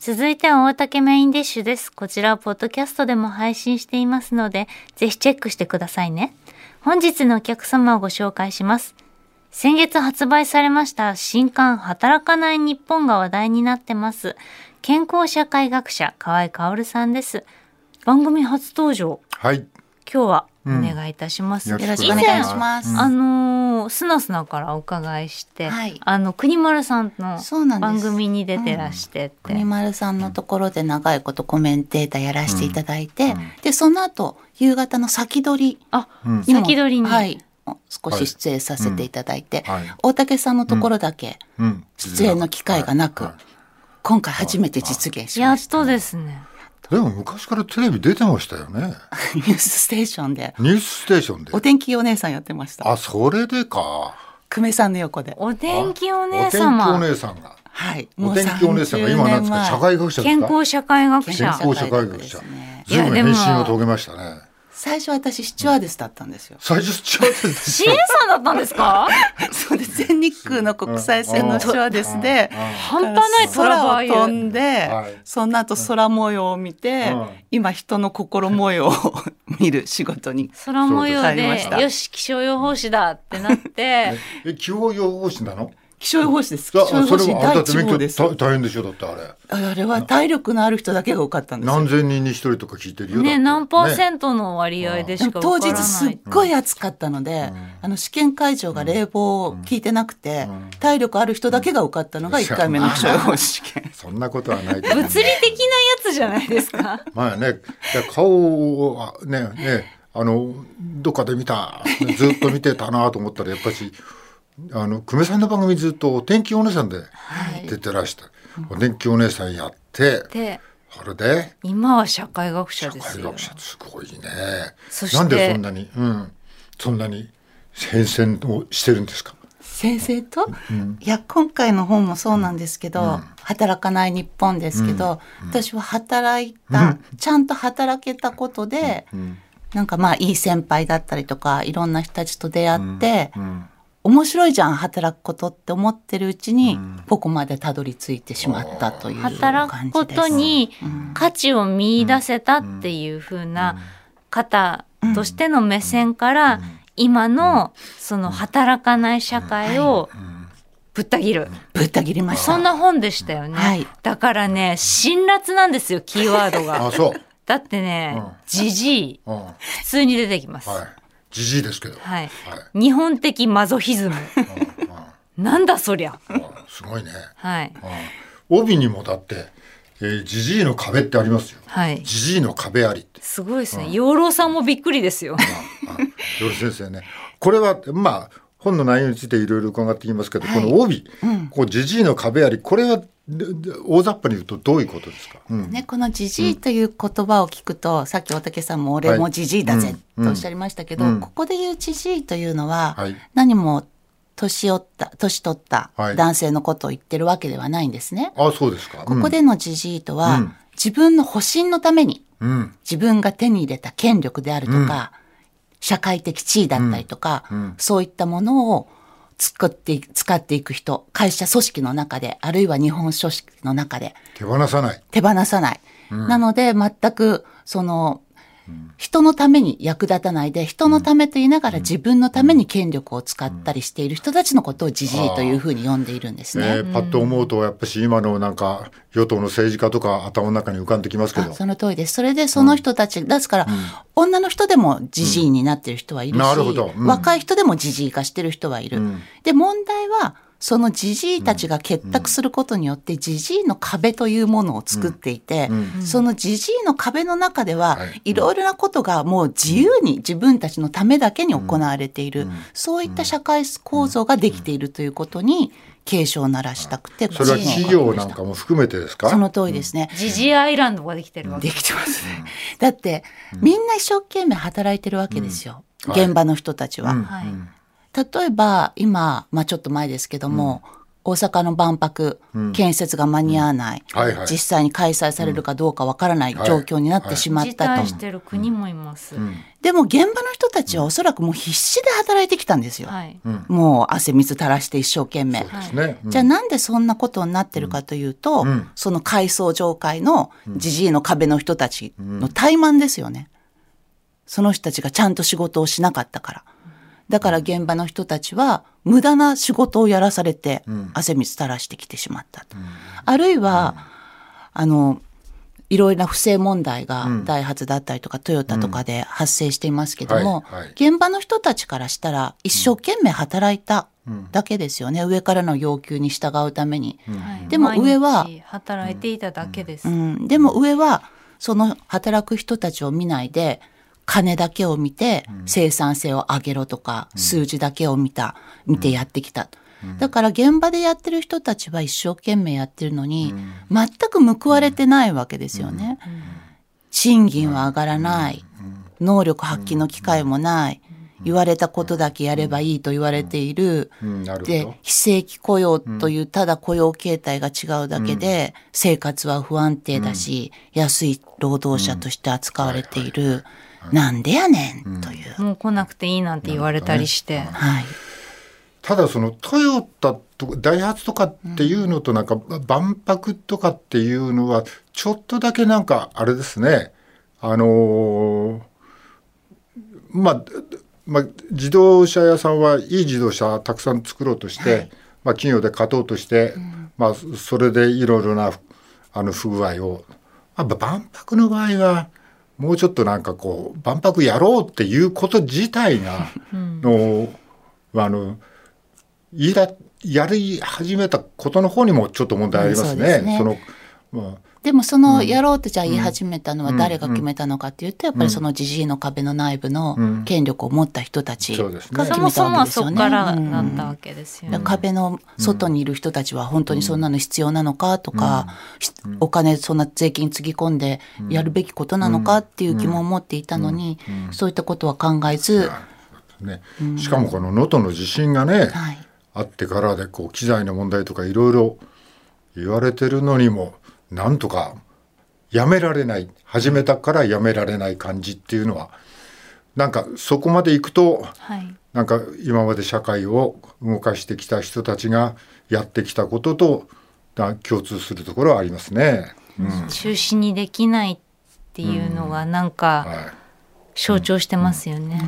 続いては大竹メインディッシュです。こちらはポッドキャストでも配信していますので、ぜひチェックしてくださいね。本日のお客様をご紹介します。先月発売されました新刊働かない日本が話題になってます。健康社会学者河合薫さんです。番組初登場。はい。今日はお願いいたします。うんよろしくお願いします。あのー、すなすなからお伺いして、はい。あの国丸さんの番組に出てらしてって、国丸さんのところで長いことコメンテーターやらせていただいて、でその後夕方の先取りあ、先取りに、はい、少し出演させていただいて、はい。大竹さんのところだけうん。出演の機会がなく、はい。今回初めて実現しやっました。とですね。でも昔からテレビ出てましたよね。ニュースステーションでニュースステーションでお。天気お姉さんやってました。あ、それでか。久米さんの横で。お天気おお姉天気お様、姉さんが。はい。お天気お姉さんが今なんですか社会学者です健か康社会学健者。康社会学者ね。ずいぶん変身を遂げましたね。最初私スチュワーデスだったんですよ。最初違うです。支援さんだったんですか？そうです。全日空の国際線のスチュワーデスで、半端ない空を飛んで、はいその後空模様を見て、うん今人の心模様を 見る仕事に。空模様で、よし、気象予報士だってなって、え、気象予報士なの？気象予報士です。気あ象予報士それはあん第たって免許一号です。大大変でしょだってあれ。あれは体力のある人だけが多かったんですよ何。千人に一人とか聞いてるよ。ね、何パーセねントの割合ででしかも当分からない。日すっごい暑かったので、あの試験会場が冷房を効いてなくて、体力ある人だけが受かったのが1回目の気象予報士試験。そんなことはない。物理的なやつじゃないですか？まあね、顔をねねあのどっかで見たずっと見てたなと思ったらやっぱしあの久米さんの番組ずっとお天気お姉さんで出てらして、お天気お姉さんやってで、それで？今は社会学者社ですよ。会学。者。すごいね。そしてなんでそんなに？うん。そんなに変遷をしてるんですか？先生と、いや今回の本もそうなんですけど、働かない日本ですけど、私は働いた、ちゃんと働けたことで、なんかまあいい先輩だったりとかいろんな人たちと出会って、面白いじゃん働くことって思ってるうちに、ここまでたどり着いてしまったという感じです。働くことに価値を見出せたっていう風な方としての目線から今のその働かない社会をぶった切る。ぶった切りました。そんな本でしたよね。はい。だからね、辛辣なんですよ、キーワードが。あそう。だってね、じじい、うん。は普通に出てきます。いじじいですけど、はい。はい日本的マゾヒズム。なんだそりゃ。うんすごいねはい。帯にもだってえーじじいの壁ってありますよはい。じじいの壁ありってすごいですね。養老さんもびっくりですよ。よろ先生ね。これはまあ本の内容についていろいろ伺っていきますけど、この帯、こうジジイの壁あり、これは大雑把に言うとどういうことですか？うん。ね、この「じじい」という言葉を聞くと、さっき大竹さんも「俺もじじいだぜ」うん。とおっしゃいましたけど、うん。ここで言う「じじい」というのは、はい。何も年寄った年取ったはい。男性のことを言ってるわけではないんですね。あ、そうですか。ここでの「じじい」とは、うん。自分の保身のためにうん、うん、自分が手に入れた権力であるとか、社会的地位だったりとか、うんそういったものを作ってい使っていく人会社組織の中であるいは日本組織の中で手放さない。手放さない。なので全くその人のために役立たないで人のためと言いながら自分のために権力を使ったりしている人たちのことをじじいというふうに呼んでいるんですね。えーパッと思うとやっぱし今のなんか与党の政治家とか頭の中に浮かんできますけど。あ。その通りです。それでその人たち、ですから、女の人でもじじいになってる人はいるし、なるほど。うん。若い人でもじじい化してる人はいる。ん。で、問題は、そのじじいたちが結託することによって、じじいの壁というものを作っていて、そのじじいの壁の中でははい、いろいろなことがもう自由に自分たちのためだけに行われている、そういった社会構造ができているということに、警鐘を鳴らしたくて、それは企業なんかも含めてですか？その通りですね。ジジイアイランドができてるわけ。できてますね。だって、みんな一生懸命働いてるわけですよ。はい。現場の人たちは。うんはい例えば、今、まあちょっと前ですけども、大阪の万博、建設が間に合わない、はいはい。実際に開催されるかどうかわからない状況になってしまっ辞たと、退してる国もいます。でも現場の人たちはおそらくもう必死で働いてきたんですよ、はい。もう汗水垂らして一生懸命、ですね。うん。じゃあなんでそんなことになってるかというと、ん。その改装上会のじじいの壁の人たちの怠慢ですよね。その人たちがちゃんと仕事をしなかったから。だから現場の人たちは無駄な仕事をやらされて汗水垂らしてきてしまったと。あるいは、あの、いろいろな不正問題がダイハツだったりとかトヨタとかで発生していますけども、はいはい。現場の人たちからしたら一生懸命働いただけですよね、上からの要求に従うために。はい。でも上は働いていただけです。うん、でも上はその働く人たちを見ないで金だけを見て生産性を上げろとか、数字だけを見た見てやってきた。だから現場でやってる人たちは一生懸命やってるのに、全く報われてないわけですよね。賃金は上がらない。能力発揮の機会もない。言われたことだけやればいいと言われている。でど。非正規雇用というただ雇用形態が違うだけで、生活は不安定だし、安い労働者として扱われている、なんでやねんという、もう来なくていいなんて言われたりして。はい。ただそのトヨタとかダイハツとかっていうのとなんか万博とかっていうのはちょっとだけなんかあれですね。あのーまあまあ自動車屋さんはいい自動車たくさん作ろうとして、まあ企業で勝とうとして、まあそれでいろいろなあの不具合を、まあ、万博の場合はもうちょっとなんかこう万博やろうっていうこと自体が の、あの言いだやり始めたことの方にもちょっと問題ありますうんそねね。そのまあでもそのやろうとじゃあ言い始めたのは誰が決めたのかっていうとやっぱりそのじじいの壁の内部の権力を持った人たちそうですね。が決めたわけですよね。そこからうん。だったわけです壁の外にいる人たちは本当にそんなの必要なのかとか、しお金そんな税金つぎ込んでやるべきことなのかっていう疑問を持っていたのに、そういったことは考えず、ね、しかもこの能登の地震がね、はい、あってからでこう機材の問題とかいろいろ言われてるのにもなんとかやめられない始めたからやめられない感じっていうのはなんかそこまでいくとはい。なんか今まで社会を動かしてきた人たちがやってきたこととだ共通するところはありますね。うん中止にできないっていうのがなんかはい象徴してますよね。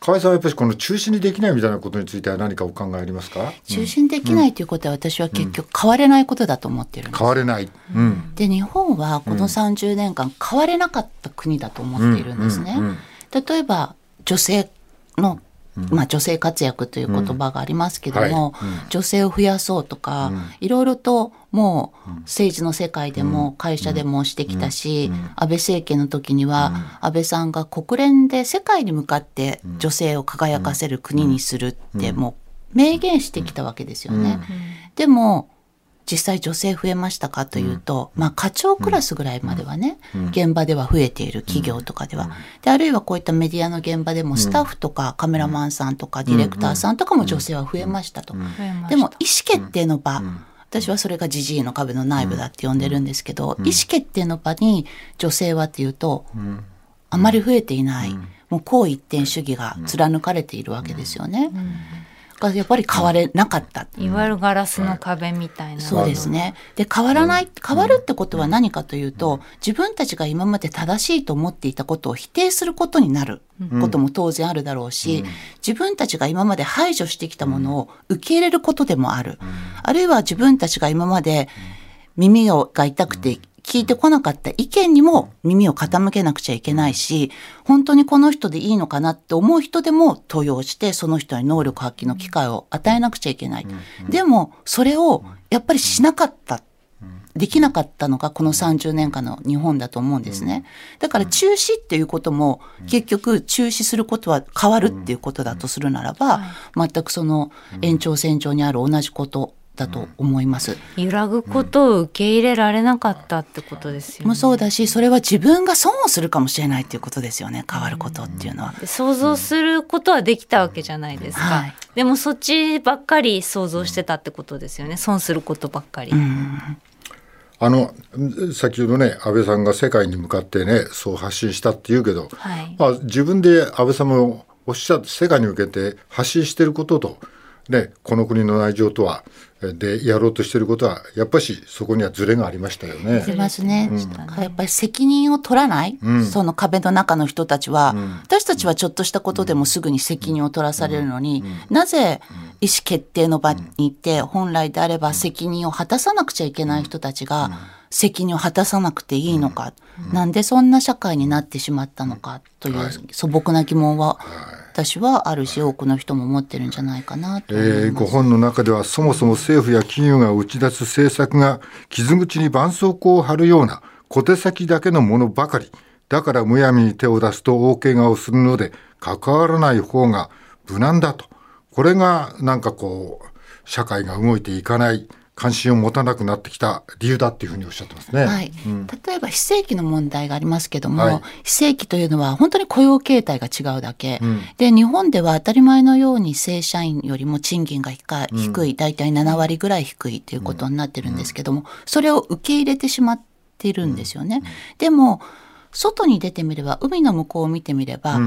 河合さんはやっぱりこの中止にできないみたいなことについては何かお考えありますか、中心できないということは私は結局変われないことだと思ってるんです。変われない。うん。で日本はこの30年間変われなかった国だと思っているんですね。うんうんうん例えば女性の、まあ、女性活躍という言葉がありますけども、はい。うん。女性を増やそうとか、いろいろともう政治の世界でも会社でもしてきたし、安倍政権の時には安倍さんが国連で世界に向かって女性を輝かせる国にするってもう明言してきたわけですよね。でも実際女性増えましたかというと、まあ課長クラスぐらいまではね、現場では増えている企業とかでは、であるいはこういったメディアの現場でもスタッフとかカメラマンさんとかディレクターさんとかも女性は増えましたと。でも意思決定の場、私はそれがジジイの壁の内部だって呼んでるんですけど、意思決定の場に女性はっていうと、あまり増えていない、もう好一点主義が貫かれているわけですよね。がやっぱり変われなかった。いわゆるガラスの壁みたいな。そうですね。で、変わらない、変わるってことは何かというと、自分たちが今まで正しいと思っていたことを否定することになることも当然あるだろうし、自分たちが今まで排除してきたものを受け入れることでもある。あるいは自分たちが今まで耳をが痛くて聞いてこなかった意見にも耳を傾けなくちゃいけないし、本当にこの人でいいのかなって思う人でも登用して、その人に能力発揮の機会を与えなくちゃいけない。でも、それをやっぱりしなかった。できなかったのがこの30年間の日本だと思うんですね。だから中止っていうことも結局中止することは変わるっていうことだとするならば、全くその延長線上にある同じことだと思います。揺らぐことを受け入れられなかったってことですよね。もそうだしそれは自分が損をするかもしれないっていうことですよね。変わることっていうのは。で想像することはできたわけじゃないですか、はい。でもそっちばっかり想像してたってことですよね。損することばっかり、あの先ほどね安倍さんが世界に向かってねそう発信したっていうけど、はい。まあ、自分で安倍さんもおっしゃって世界に向けて発信していることと、ね、この国の内情とはえでやろうとしていることはやっぱしそこにはズレがありましたよね。出ますね、やっぱり責任を取らない、その壁の中の人たちは、私たちはちょっとしたことでもすぐに責任を取らされるのに、なぜ意思決定の場に行って本来であれば責任を果たさなくちゃいけない人たちが責任を果たさなくていいのか、なんでそんな社会になってしまったのかという素朴な疑問は、私はあるし多くの人も持ってるんじゃないかなと。えーご本の中ではそもそも政府や企業が打ち出す政策が傷口に絆創膏を貼るような小手先だけのものばかり。だからむやみに手を出すと大怪我をするので関わらない方が無難だと。これがなんかこう社会が動いていかない関心を持たなくなってきた理由だっていうふうにおっしゃってますね。はい、例えば非正規の問題がありますけども、はい。非正規というのは本当に雇用形態が違うだけ、で日本では当たり前のように正社員よりも賃金が低い低い大体7割ぐらい低いということになってるんですけども、それを受け入れてしまっているんですよね。でも外に出てみれば海の向こうを見てみれば、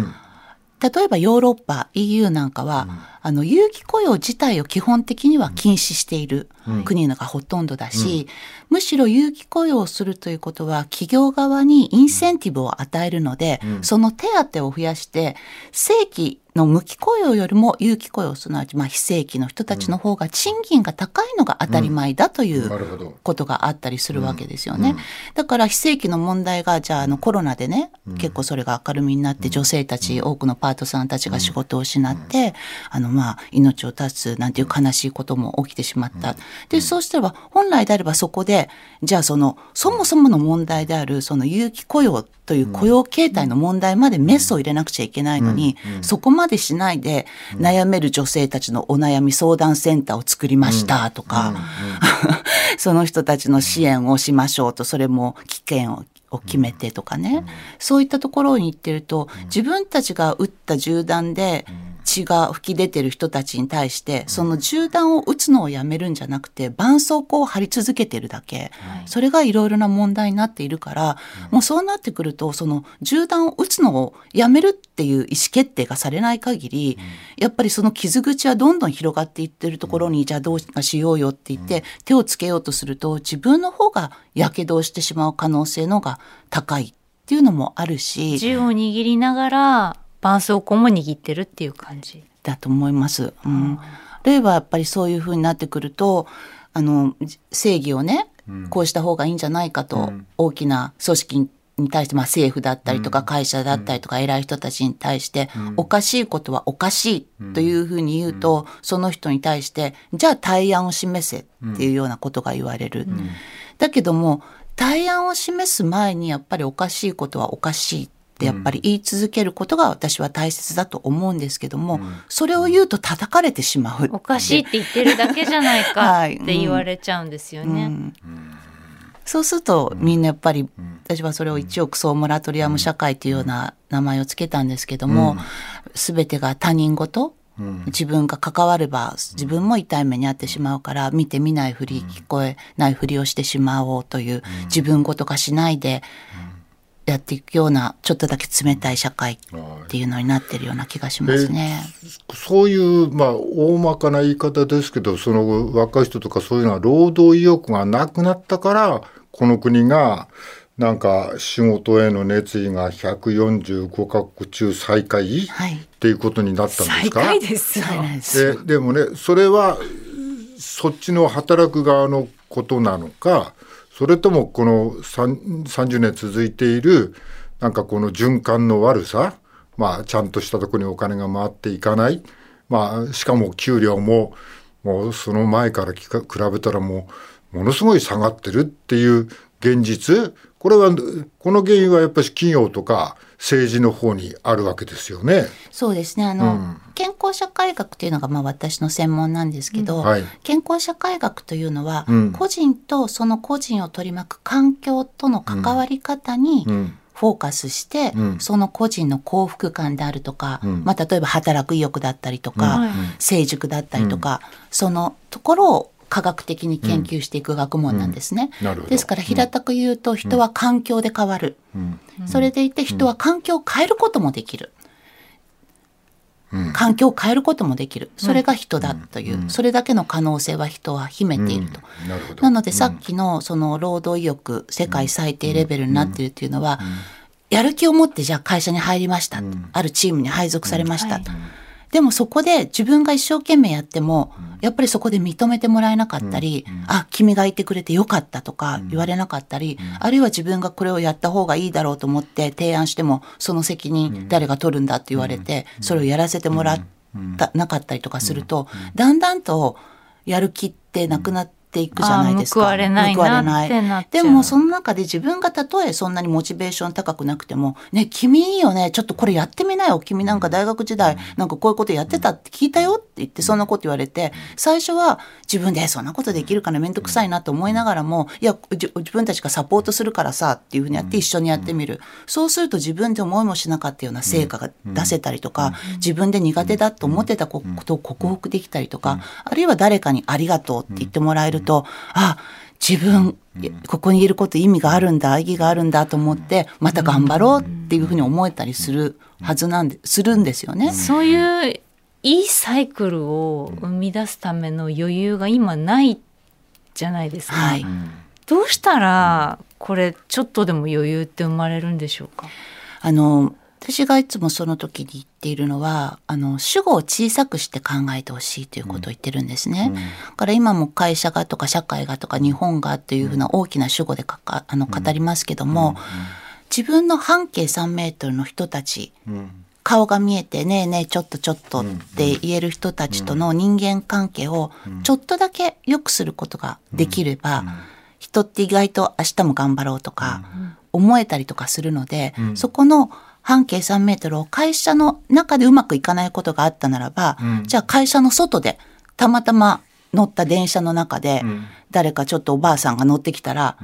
例えばヨーロッパ EU なんかは、あの有期雇用自体を基本的には禁止している国がほとんどだし、むしろ有期雇用をするということは企業側にインセンティブを与えるので、その手当を増やして正規の無期雇用よりも有期雇用すなわちまあ非正規の人たちの方が賃金が高いのが当たり前だということがあったりするわけですよね。だから非正規の問題がじゃああのコロナでね、結構それが明るみになって女性たち、多くのパートさんたちが仕事を失って、あのまあ命を絶つなんていう悲しいことも起きてしまった。でそうしたら本来であればそこでじゃあそのそもそもの問題であるその有期雇用という雇用形態の問題までメスを入れなくちゃいけないのに、そこまでしないで悩める女性たちのお悩み相談センターを作りましたとか、その人たちの支援をしましょうとそれも危険をを決めてとかね、そういったところに行ってると自分たちが撃った銃弾で血が噴き出てる人たちに対してその銃弾を撃つのをやめるんじゃなくて絆創膏を貼り続けてるだけ、それがいろいろな問題になっているから、もうそうなってくるとその銃弾を撃つのをやめるっていう意思決定がされない限り、やっぱりその傷口はどんどん広がっていってるところに、じゃあどうかしようよって言って、手をつけようとすると自分の方がやけどをしてしまう可能性のが高いっていうのもあるし。銃を握りながら絆創膏も握ってるっていう感じだと思います。うん、例はやっぱりそういうふうになってくるとあの正義をねこうした方がいいんじゃないかと、大きな組織に対して、まあ、政府だったりとか会社だったりとか偉い人たちに対して、おかしいことはおかしいというふうに言うと、その人に対してじゃあ対案を示せっていうようなことが言われる。だけども対案を示す前にやっぱりおかしいことはおかしいってやっぱり言い続けることが私は大切だと思うんですけども、それを言うと叩かれてしまう。おかしいって言ってるだけじゃないかはい。って言われちゃうんですよね。うん。そうするとみんなやっぱり、私はそれを一億総モラトリアム社会というような名前をつけたんですけども、全てが他人事自分が関われば自分も痛い目に遭ってしまうから見て見ないふり聞こえないふりをしてしまおうという自分事化しないでやっていくようなちょっとだけ冷たい社会っていうのになってるような気がしますね。そういう、まあ、大まかな言い方ですけど、その若い人とかそういうのは労働意欲がなくなったから、この国が、なんか仕事への熱意が145カ国中最下位、はいっていうことになったんです最か下位ですよ。そうなんですででもねそれはそっちの働く側のことなのかそれともこの30年続いているなんかこの循環の悪さ、まあ、ちゃんとしたとこにお金が回っていかない、まあ、しかも給料ももうその前から比べたらもうものすごい下がってるっていう現実。これはこの原因はやっぱり企業とか政治の方にあるわけですよね。そうですね。あの、うん、健康社会学というのがまあ私の専門なんですけど、うん。はい、健康社会学というのは、うん、個人とその個人を取り巻く環境との関わり方に、フォーカスして、うん、その個人の幸福感であるとか、うん、まあ、例えば働く意欲だったりとか、うん、成熟だったりとか、そのところを科学的に研究していく学問なんですね。ですから平たく言うと人は環境で変わる。それでいて人は環境を変えることもできる。環境を変えることもできる。それが人だという、それだけの可能性は人は秘めていると、なのでさっきのその労働意欲世界最低レベルになっているというのは、やる気を持ってじゃあ会社に入りました、あるチームに配属されました、でもそこで自分が一生懸命やっても、やっぱりそこで認めてもらえなかったり、うん、あ、君がいてくれてよかったとか言われなかったり、あるいは自分がこれをやった方がいいだろうと思って提案しても、その責任誰が取るんだって言われて、それをやらせてもらったなかったりとかすると、だんだんとやる気ってなくなって、ていくじゃないですか。報われないなでもその中で自分がたとえそんなにモチベーション高くなくても、ね、君いいよね、ちょっとこれやってみなよ。君なんか大学時代、なんかこういうことやってたって聞いたよって言ってそんなこと言われて、最初は自分でそんなことできるかな、めんどくさいなと思いながらも、いや、自分たちがサポートするからさっていうふうにやって一緒にやってみる。そうすると自分で思いもしなかったような成果が出せたりとか、自分で苦手だと思ってたことを克服できたりとか、あるいは誰かにありがとうって言ってもらえると、あ、自分、ここにいること意味があるんだ、意義があるんだと思って、また頑張ろうっていうふうに思えたりするはずなんで、するんですよね。そういういいサイクルを生み出すための余裕が今ないじゃないですか。はい、どうしたらこれちょっとでも余裕って生まれるんでしょうか？あの私がいつもその時に言っているのはあの主語を小さくして考えてほしいということを言ってるんですね。うん、だから今も会社がとか社会がとか日本がというふうな大きな主語でかかあの語りますけども、自分の半径3メートルの人たち、顔が見えてねえねえちょっとちょっとって言える人たちとの人間関係をちょっとだけ良くすることができれば、人って意外と明日も頑張ろうとか思えたりとかするので、そこの半径3メートルを会社の中でうまくいかないことがあったならば、うん、じゃあ会社の外でたまたま乗った電車の中で、誰かちょっとおばあさんが乗ってきたら、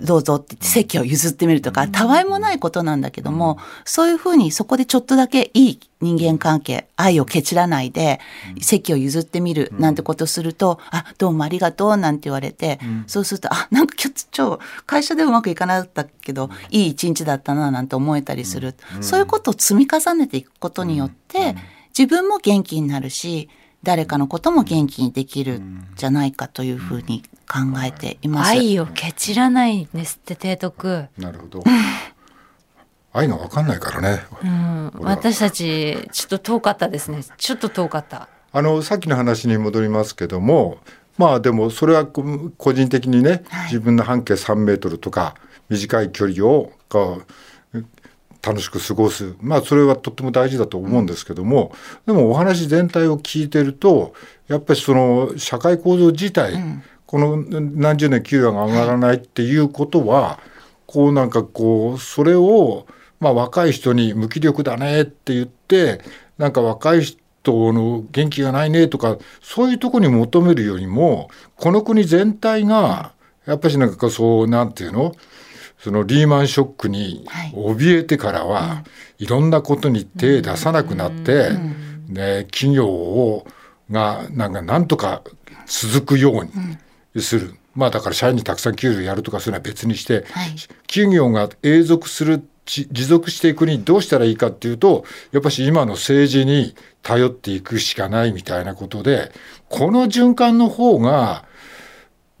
どうぞって席を譲ってみるとか、たわいもないことなんだけども、そういうふうにそこでちょっとだけいい人間関係、愛を蹴散らないで、席を譲ってみるなんてことすると、あ、どうもありがとうなんて言われて、そうすると、あ、なんか今日、超、会社でうまくいかなかったけど、いい一日だったななんて思えたりする。そういうことを積み重ねていくことによって、自分も元気になるし、誰かのことも元気にできるじゃないかというふうに考えています。愛を蹴散らないんですって提督。なるほど。愛が分かんないからね。うん、私たちちょっと遠かったですね。ちょっと遠かった。あのさっきの話に戻りますけども、まあでもそれは個人的にね、自分の半径3メートルとか短い距離を楽しく過ごす。まあそれはとっても大事だと思うんですけども、でもお話全体を聞いてるとやっぱりその社会構造自体、うん。この何十年給与が上がらないっていうことは、こうなんかこうそれをまあ若い人に無気力だねって言ってなんか若い人の元気がないねとかそういうとこに求めるよりもこの国全体がやっぱしなんかそうなんていうの？そのリーマンショックに怯えてからは、いろんなことに手出さなくなって、ね、企業をがなんかなんとか続くようにする。まあだから社員にたくさん給料やるとかそういうのは別にして、はい、企業が永続する持続していくにどうしたらいいかっていうとやっぱし今の政治に頼っていくしかないみたいなことでこの循環の方が、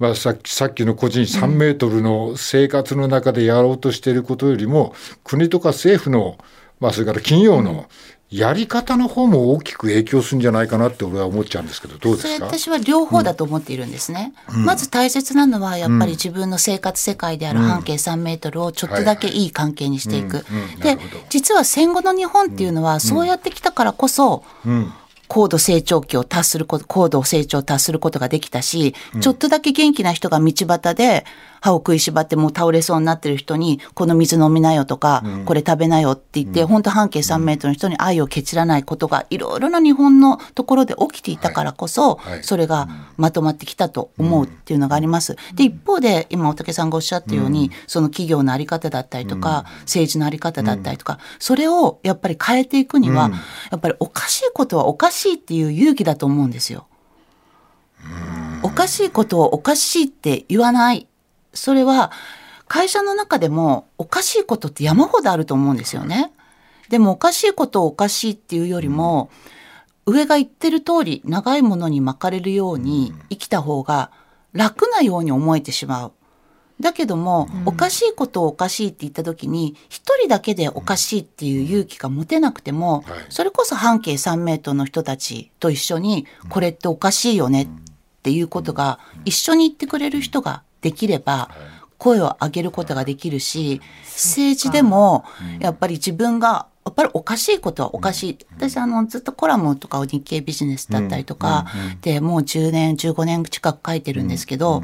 まあ、さっきさっきの個人3メートルの生活の中でやろうとしていることよりも、国とか政府のまあ、それから企業のやり方の方も大きく影響するんじゃないかなって俺は思っちゃうんですけどどうですか？私は両方だと思っているんですね、うん、まず大切なのはやっぱり自分の生活世界である半径3メートルをちょっとだけいい関係にしていく、で実は戦後の日本っていうのはそうやってきたからこそ、うん高度成長期を達すること、高度成長を達することができたし、ちょっとだけ元気な人が道端で歯を食いしばってもう倒れそうになってる人に、この水飲みなよとか、これ食べなよって言って、本当半径3メートルの人に愛を蹴散らないことがいろいろな日本のところで起きていたからこそ、はいはい。それがまとまってきたと思うっていうのがあります。で、一方で、今大竹さんがおっしゃったように、その企業のあり方だったりとか、政治のあり方だったりとか、それをやっぱり変えていくには、うん。やっぱりおかしいことはおかしいっていう勇気だと思うんですよ。おかしいことをおかしいって言わない。それは会社の中でもおかしいことって山ほどあると思うんですよね。でもおかしいことをおかしいっていうよりも、上が言ってる通り長いものに巻かれるように生きた方が楽なように思えてしまう。だけども、おかしいことをおかしいって言った時に一人だけでおかしいっていう勇気が持てなくても、はい。それこそ半径3メートルの人たちと一緒にこれっておかしいよねっていうことが一緒に言ってくれる人ができれば声を上げることができるし政治でもやっぱり自分がやっぱりおかしいことはおかしい。私あのずっとコラムとかを日経ビジネスだったりとかでもう10年15年近く書いてるんですけど、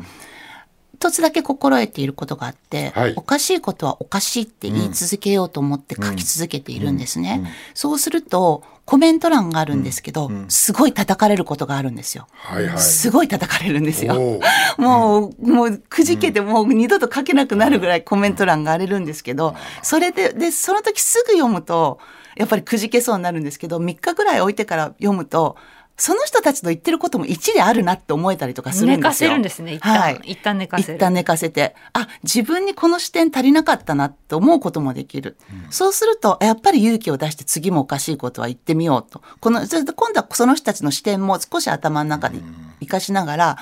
一つだけ心得ていることがあって、はいおかしいことはおかしいって言い続けようと思って書き続けているんですね。そうするとコメント欄があるんですけど、すごい叩かれることがあるんですよ。はいはい。すごい叩かれるんですよ。もう、もう、くじけてもう二度と書けなくなるぐらいコメント欄が荒れるんですけど、それで、で、その時すぐ読むと、やっぱりくじけそうになるんですけど、3日ぐらい置いてから読むと、その人たちの言ってることも一理あるなって思えたりとかするんですよ。寝かせるんですね一旦はい、一旦寝かせる一旦寝かせて。あ、自分にこの視点足りなかったなって思うこともできる。そうすると、やっぱり勇気を出して次もおかしいことは言ってみようと。この、それで今度はその人たちの視点も少し頭の中で活かしながら、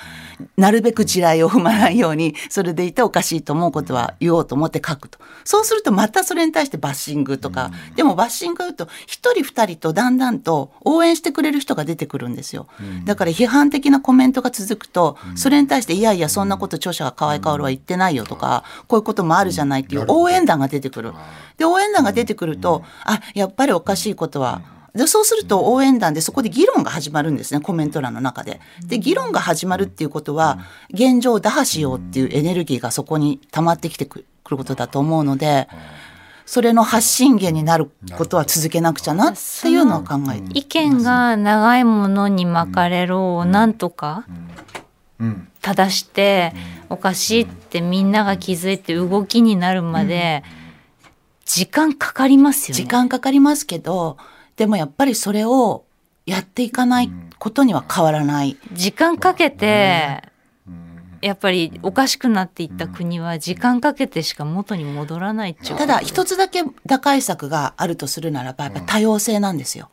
なるべく地雷を踏まないように、それでいておかしいと思うことは言おうと思って書くと。そうするとまたそれに対してバッシングとか、でもバッシング言うと、一人二人とだんだんと応援してくれる人が出てくるんですよ。だから批判的なコメントが続くと、それに対して、いやいや、そんなこと著者が河合薫は言ってないよとか、こういうこともあるじゃないっていう応援団が出てくる。で、応援団が出てくると、あ、やっぱりおかしいことは、でそうすると応援団でそこで議論が始まるんですねコメント欄の中で。で議論が始まるっていうことは現状を打破しようっていうエネルギーがそこに溜まってきてくることだと思うのでそれの発信源になることは続けなくちゃなっていうのを考えて。意見が長いものに巻かれるをなんとかうん。正しておかしいってみんなが気づいて動きになるまで時間かかりますよね。時間かかりますけどでもやっぱりそれをやっていかないことには変わらない。時間かけてやっぱりおかしくなっていった国は時間かけてしか元に戻らないっちゅうただ一つだけ打開策があるとするならばやっぱ多様性なんですよ。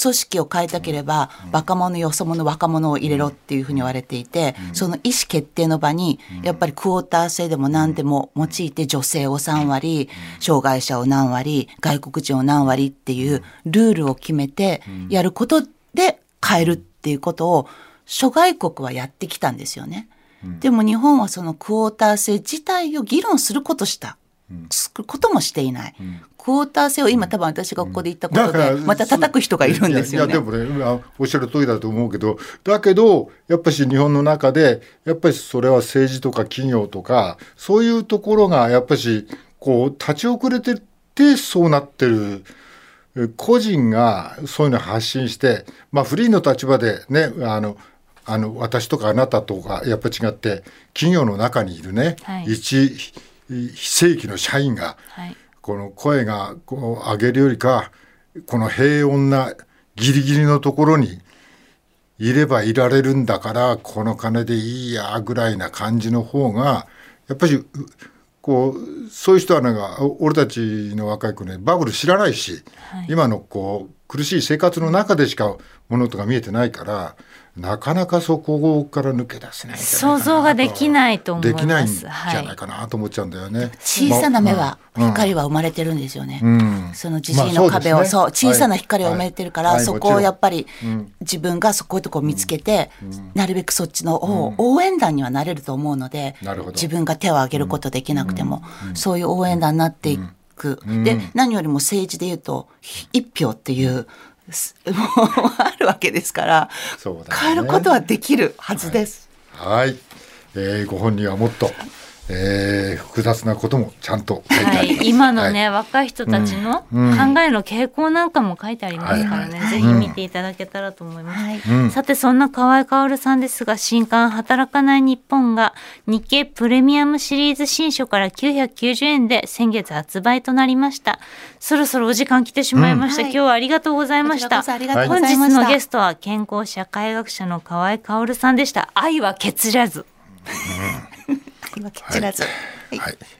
組織を変えたければ若者よそ者若者を入れろっていうふうに言われていてその意思決定の場にやっぱりクォーター制でも何でも用いて女性を3割障害者を何割外国人を何割っていうルールを決めてやることで変えるっていうことを諸外国はやってきたんですよね。でも日本はそのクォーター制自体を議論することした。することもしていない。クォーター制を今多分私がここで言ったことで、また叩く人がいるんですよね。いやでもねあおっしゃる通りだと思うけどだけどやっぱし日本の中でやっぱりそれは政治とか企業とかそういうところがやっぱしこう立ち遅れてってそうなってる。え個人がそういうのを発信して、まあ、フリーの立場でねあのあの私とかあなたとかやっぱ違って企業の中にいるね、はい。一非正規の社員がはい。この声がこう上げるよりかこの平穏なギリギリのところにいればいられるんだからこの金でいいやぐらいな感じの方がやっぱりうこうそういう人はなんかお俺たちの若い子ねバブル知らないし、今のこう苦しい生活の中でしか物とか見えてないからなかなかそこから抜け出せない想像ができないと思います。できないんじゃはいないかなと思っちゃうんだよね。小さな目はまあ光は生まれてるんですよね。うん。その自信の壁を、まあそねそう小さな光を埋めてるから、はい。はいそこをやっぱりん。自分がそこいうとこを見つけて、なるべくそっちの応応援団にはなれると思うので自分が手を挙げることできなくても、そういう応援団になっていく、で何よりも政治で言うと一票っていう あるわけですから、ね。変えることはできるはずです。はい、えー、ご本人はもっと、えー、複雑なこともちゃんと書いてあはい。ります。、今のね、はい若い人たちの考うん。えの傾向なんかも書いてありますからね、はいぜひ見ていただけたらと思います。はい。うん。さてそんな河合薫さんですが新刊「働かない日本」が日経プレミアムシリーズ新書から990円で先月発売となりました。そろそろお時間来てしまいました、うんはい。今日はありがとうございました。こちらこそありがとうご本日。のゲストは健康社会学者の河合薫さんでした。愛は欠らず今切らず。はい。はい